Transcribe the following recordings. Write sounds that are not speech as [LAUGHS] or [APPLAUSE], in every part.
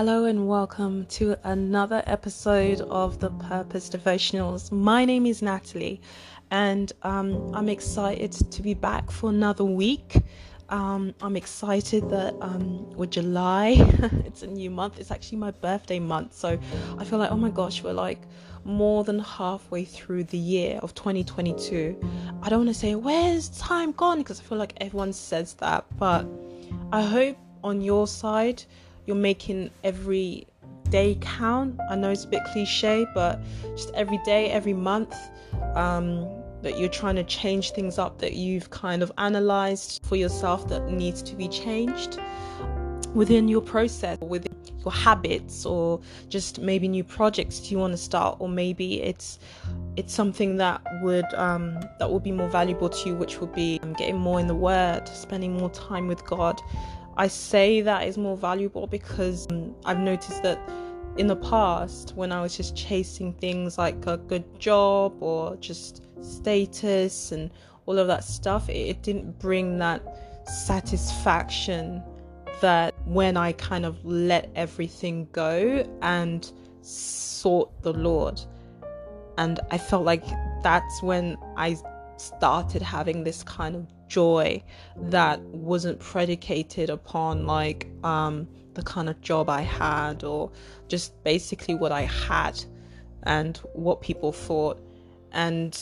Hello and welcome to another episode of the Purpose Devotionals. My name is Natalie, and um, I'm excited to be back for another week. Um, I'm excited that um, we're July, [LAUGHS] it's a new month, it's actually my birthday month, so I feel like, oh my gosh, we're like more than halfway through the year of 2022. I don't want to say, where's time gone? Because I feel like everyone says that, but I hope on your side, you're making every day count. I know it's a bit cliche, but just every day, every month, um, that you're trying to change things up that you've kind of analyzed for yourself that needs to be changed within your process, within your habits, or just maybe new projects you want to start, or maybe it's it's something that would um, that would be more valuable to you, which would be um, getting more in the Word, spending more time with God, I say that is more valuable because um, I've noticed that in the past, when I was just chasing things like a good job or just status and all of that stuff, it, it didn't bring that satisfaction that when I kind of let everything go and sought the Lord. And I felt like that's when I started having this kind of joy that wasn't predicated upon like um, the kind of job I had or just basically what I had and what people thought. And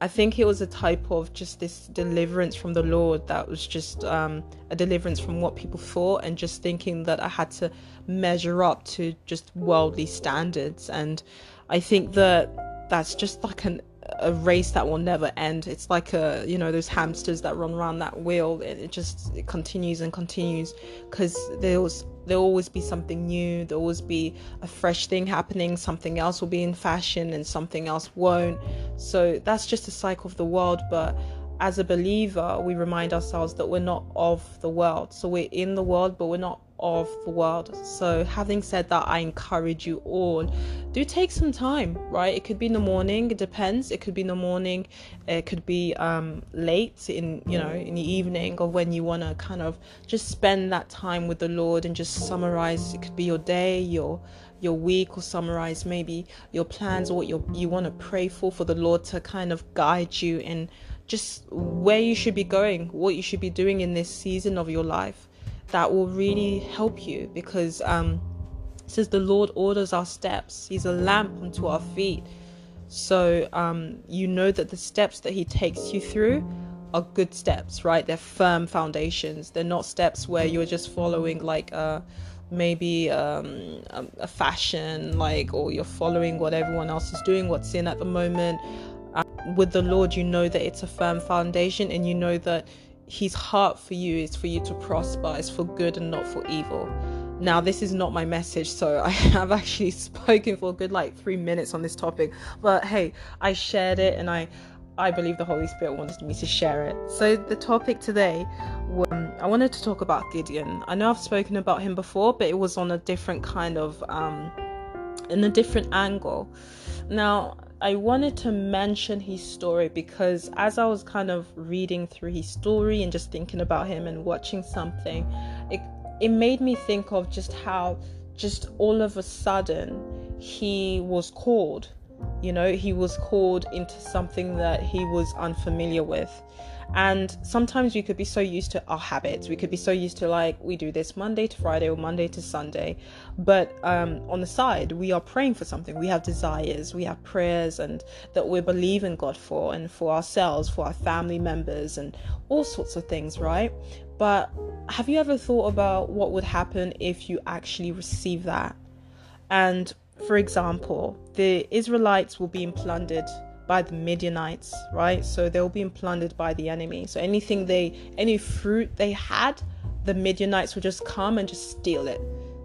I think it was a type of just this deliverance from the Lord that was just um, a deliverance from what people thought and just thinking that I had to measure up to just worldly standards. And I think that that's just like an a race that will never end. It's like a you know those hamsters that run around that wheel. It, it just it continues and continues because there's there'll always be something new. There'll always be a fresh thing happening. Something else will be in fashion and something else won't. So that's just a cycle of the world. But as a believer, we remind ourselves that we're not of the world. So we're in the world, but we're not of the world. So, having said that, I encourage you all do take some time, right? It could be in the morning, it depends. It could be in the morning, it could be um, late in, you know, in the evening or when you want to kind of just spend that time with the Lord and just summarize. It could be your day, your your week or summarize maybe your plans or what you you want to pray for for the Lord to kind of guide you in just where you should be going, what you should be doing in this season of your life that will really help you because um, it says the Lord orders our steps. He's a lamp unto our feet. So um, you know that the steps that He takes you through are good steps, right? They're firm foundations. They're not steps where you're just following like uh, maybe um, a, fashion, like, or you're following what everyone else is doing, what's in at the moment. Um, with the Lord, you know that it's a firm foundation, and you know that his heart for you is for you to prosper, is for good and not for evil. Now, this is not my message, so [LAUGHS] I have actually spoken for a good like three minutes on this topic. But hey, I shared it and I I believe the Holy Spirit wanted me to share it. So, the topic today, um, I wanted to talk about Gideon. I know I've spoken about him before, but it was on a different kind of, um, in a different angle. Now, I wanted to mention his story because as I was kind of reading through his story and just thinking about him and watching something, it it made me think of just how just all of a sudden he was called. You know, he was called into something that he was unfamiliar with. And sometimes we could be so used to our habits. We could be so used to like we do this Monday to Friday or Monday to Sunday. But um, on the side, we are praying for something. We have desires, we have prayers, and that we believe in God for, and for ourselves, for our family members, and all sorts of things, right? But have you ever thought about what would happen if you actually receive that? And for example, the Israelites were being plundered by the Midianites, right? So they were being plundered by the enemy. So anything they, any fruit they had, the Midianites would just come and just steal it,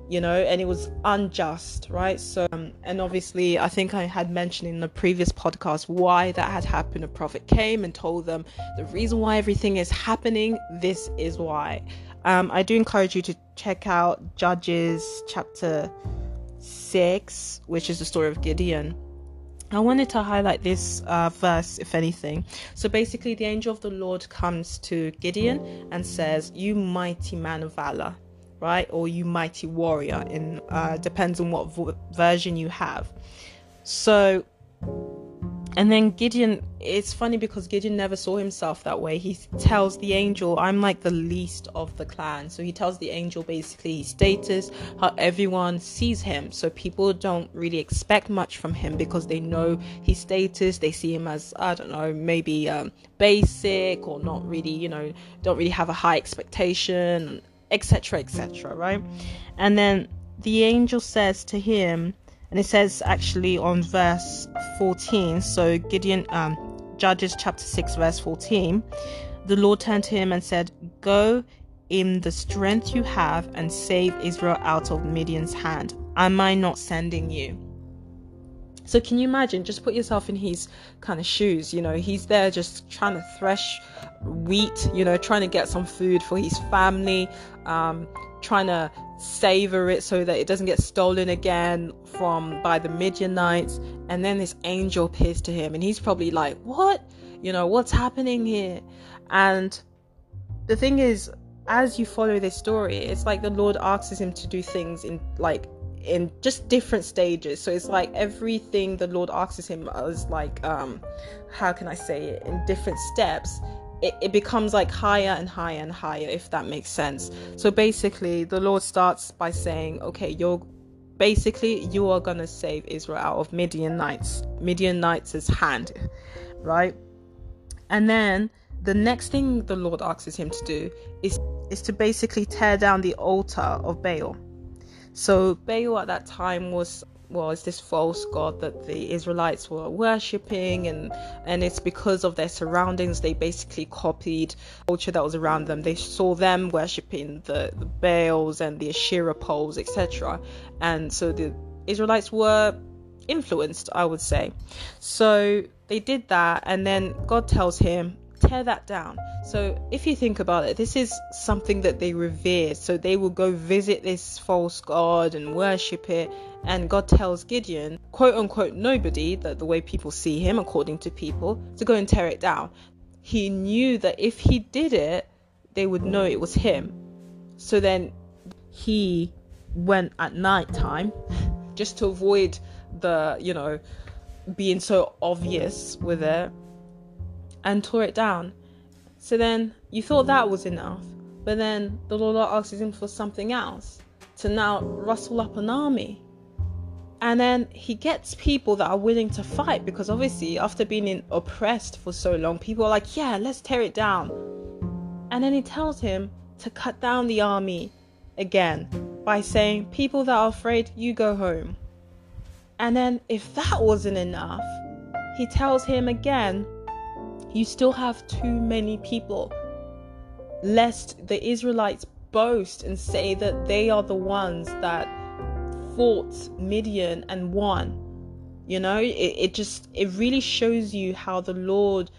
you know, and it was unjust, right? So, um, and obviously, I think I had mentioned in the previous podcast why that had happened. A prophet came and told them the reason why everything is happening, this is why. Um, I do encourage you to check out Judges chapter 6, which is the story of Gideon. I wanted to highlight this uh, verse, if anything. So basically, the angel of the Lord comes to Gideon and says, You mighty man of valor, right? Or you mighty warrior. In uh, depends on what version you have. So and then Gideon, it's funny because Gideon never saw himself that way. He tells the angel, I'm like the least of the clan. So he tells the angel basically his status, how everyone sees him. So people don't really expect much from him because they know his status. They see him as, I don't know, maybe um, basic or not really, you know, don't really have a high expectation, etc., etc., right? And then the angel says to him, and it says actually on verse 14 so gideon um, judges chapter 6 verse 14 the lord turned to him and said go in the strength you have and save israel out of midian's hand. Am i not sending you so can you imagine? Just put yourself in his kind of shoes you know? He's there just trying to thresh wheat you know trying to get some food for his family um, trying to savor it so that it doesn't get stolen again from by the Midianites. And then this angel appears to him, and he's probably like, What? You know, what's happening here? And the thing is, as you follow this story, it's like the Lord asks him to do things in like in just different stages. So it's like everything the Lord asks him is like um how can I say it in different steps it, it becomes like higher and higher and higher, if that makes sense. So basically, the Lord starts by saying, okay, you're basically you are gonna save Israel out of Midianites, Midianites' hand, right? And then the next thing the Lord asks him to do is is to basically tear down the altar of Baal. So Baal at that time was was this false god that the Israelites were worshipping, and and it's because of their surroundings they basically copied culture that was around them. They saw them worshipping the, the Baals and the Asherah poles, etc. And so the Israelites were influenced, I would say. So they did that, and then God tells him, tear that down. So if you think about it, this is something that they revere. So they will go visit this false god and worship it. And God tells Gideon, quote unquote, nobody, that the way people see him, according to people, to go and tear it down. He knew that if he did it, they would know it was him. So then he went at night time [LAUGHS] just to avoid the, you know, being so obvious with it and tore it down. So then you thought that was enough, but then the Lord asks him for something else to now rustle up an army. And then he gets people that are willing to fight because obviously, after being in, oppressed for so long, people are like, yeah, let's tear it down. And then he tells him to cut down the army again by saying, people that are afraid, you go home. And then, if that wasn't enough, he tells him again you still have too many people. Lest the Israelites boast and say that they are the ones that fought Midian and won. You know, it, it just, it really shows you how the Lord,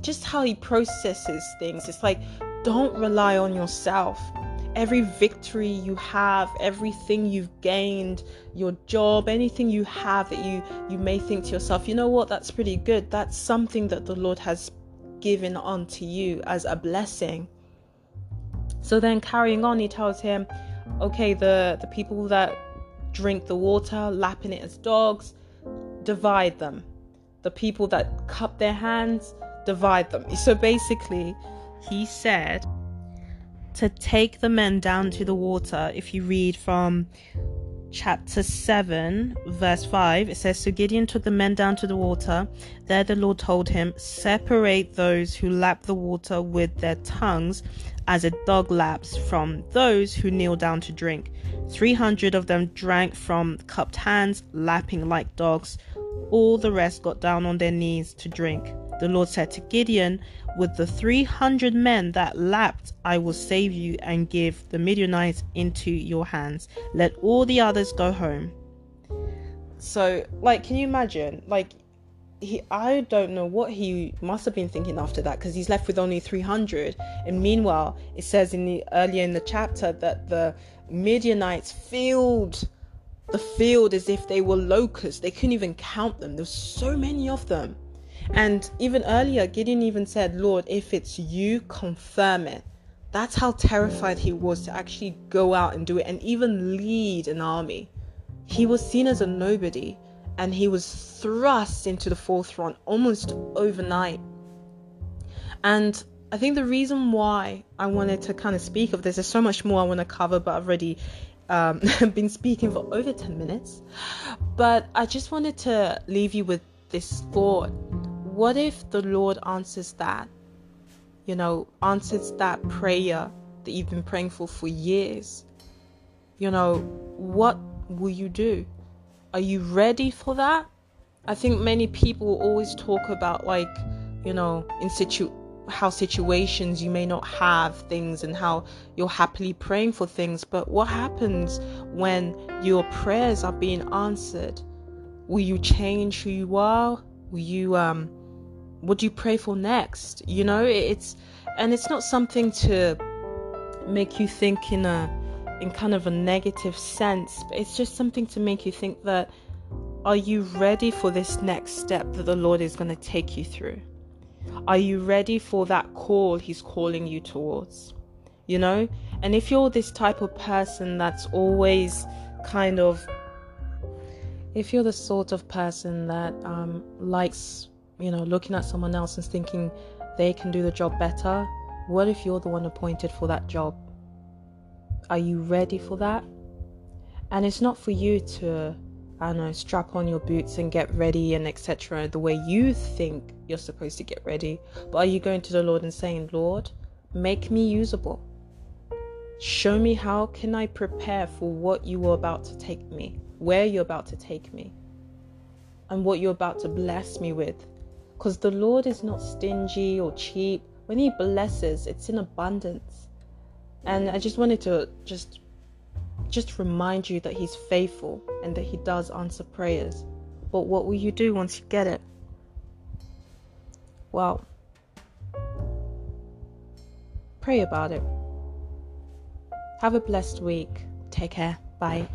just how He processes things. It's like, don't rely on yourself every victory you have, everything you've gained, your job, anything you have that you you may think to yourself, you know what, that's pretty good. That's something that the Lord has given unto you as a blessing. So then carrying on, he tells him, okay, the the people that drink the water, lapping it as dogs, divide them. The people that cup their hands, divide them. So basically, he said to take the men down to the water. If you read from chapter 7, verse 5, it says So Gideon took the men down to the water. There the Lord told him, Separate those who lap the water with their tongues, as a dog laps, from those who kneel down to drink. 300 of them drank from cupped hands, lapping like dogs. All the rest got down on their knees to drink. The Lord said to Gideon, With the 300 men that lapped, I will save you and give the Midianites into your hands. Let all the others go home. So, like, can you imagine? Like, he, I don't know what he must have been thinking after that because he's left with only 300. And meanwhile, it says in the earlier in the chapter that the Midianites filled the field as if they were locusts. They couldn't even count them. There's so many of them. And even earlier, Gideon even said, Lord, if it's you, confirm it That's how terrified he was to actually go out and do it and even lead an army. He was seen as a nobody and he was thrust into the forefront almost overnight. And I think the reason why I wanted to kind of speak of this, there's so much more I want to cover, but I've already um, [LAUGHS] been speaking for over 10 minutes. But I just wanted to leave you with this thought. What if the Lord answers that? You know, answers that prayer that you've been praying for for years? You know, what will you do? Are you ready for that? I think many people always talk about like, you know, in situ how situations you may not have things and how you're happily praying for things, but what happens when your prayers are being answered? Will you change who you are? Will you um what do you pray for next? You know, it's and it's not something to make you think in a in kind of a negative sense, but it's just something to make you think that are you ready for this next step that the Lord is going to take you through? Are you ready for that call He's calling you towards? You know? And if you're this type of person that's always kind of, if you're the sort of person that um, likes, you know, looking at someone else and thinking they can do the job better, what if you're the one appointed for that job? Are you ready for that? And it's not for you to, I don't know, strap on your boots and get ready and etc. the way you think you're supposed to get ready. But are you going to the Lord and saying, Lord, make me usable? Show me how can I prepare for what you are about to take me, where you're about to take me, and what you're about to bless me with. Because the Lord is not stingy or cheap. When He blesses, it's in abundance. And I just wanted to just just remind you that he's faithful and that he does answer prayers. But what will you do once you get it? Well, pray about it. Have a blessed week. Take care. Bye.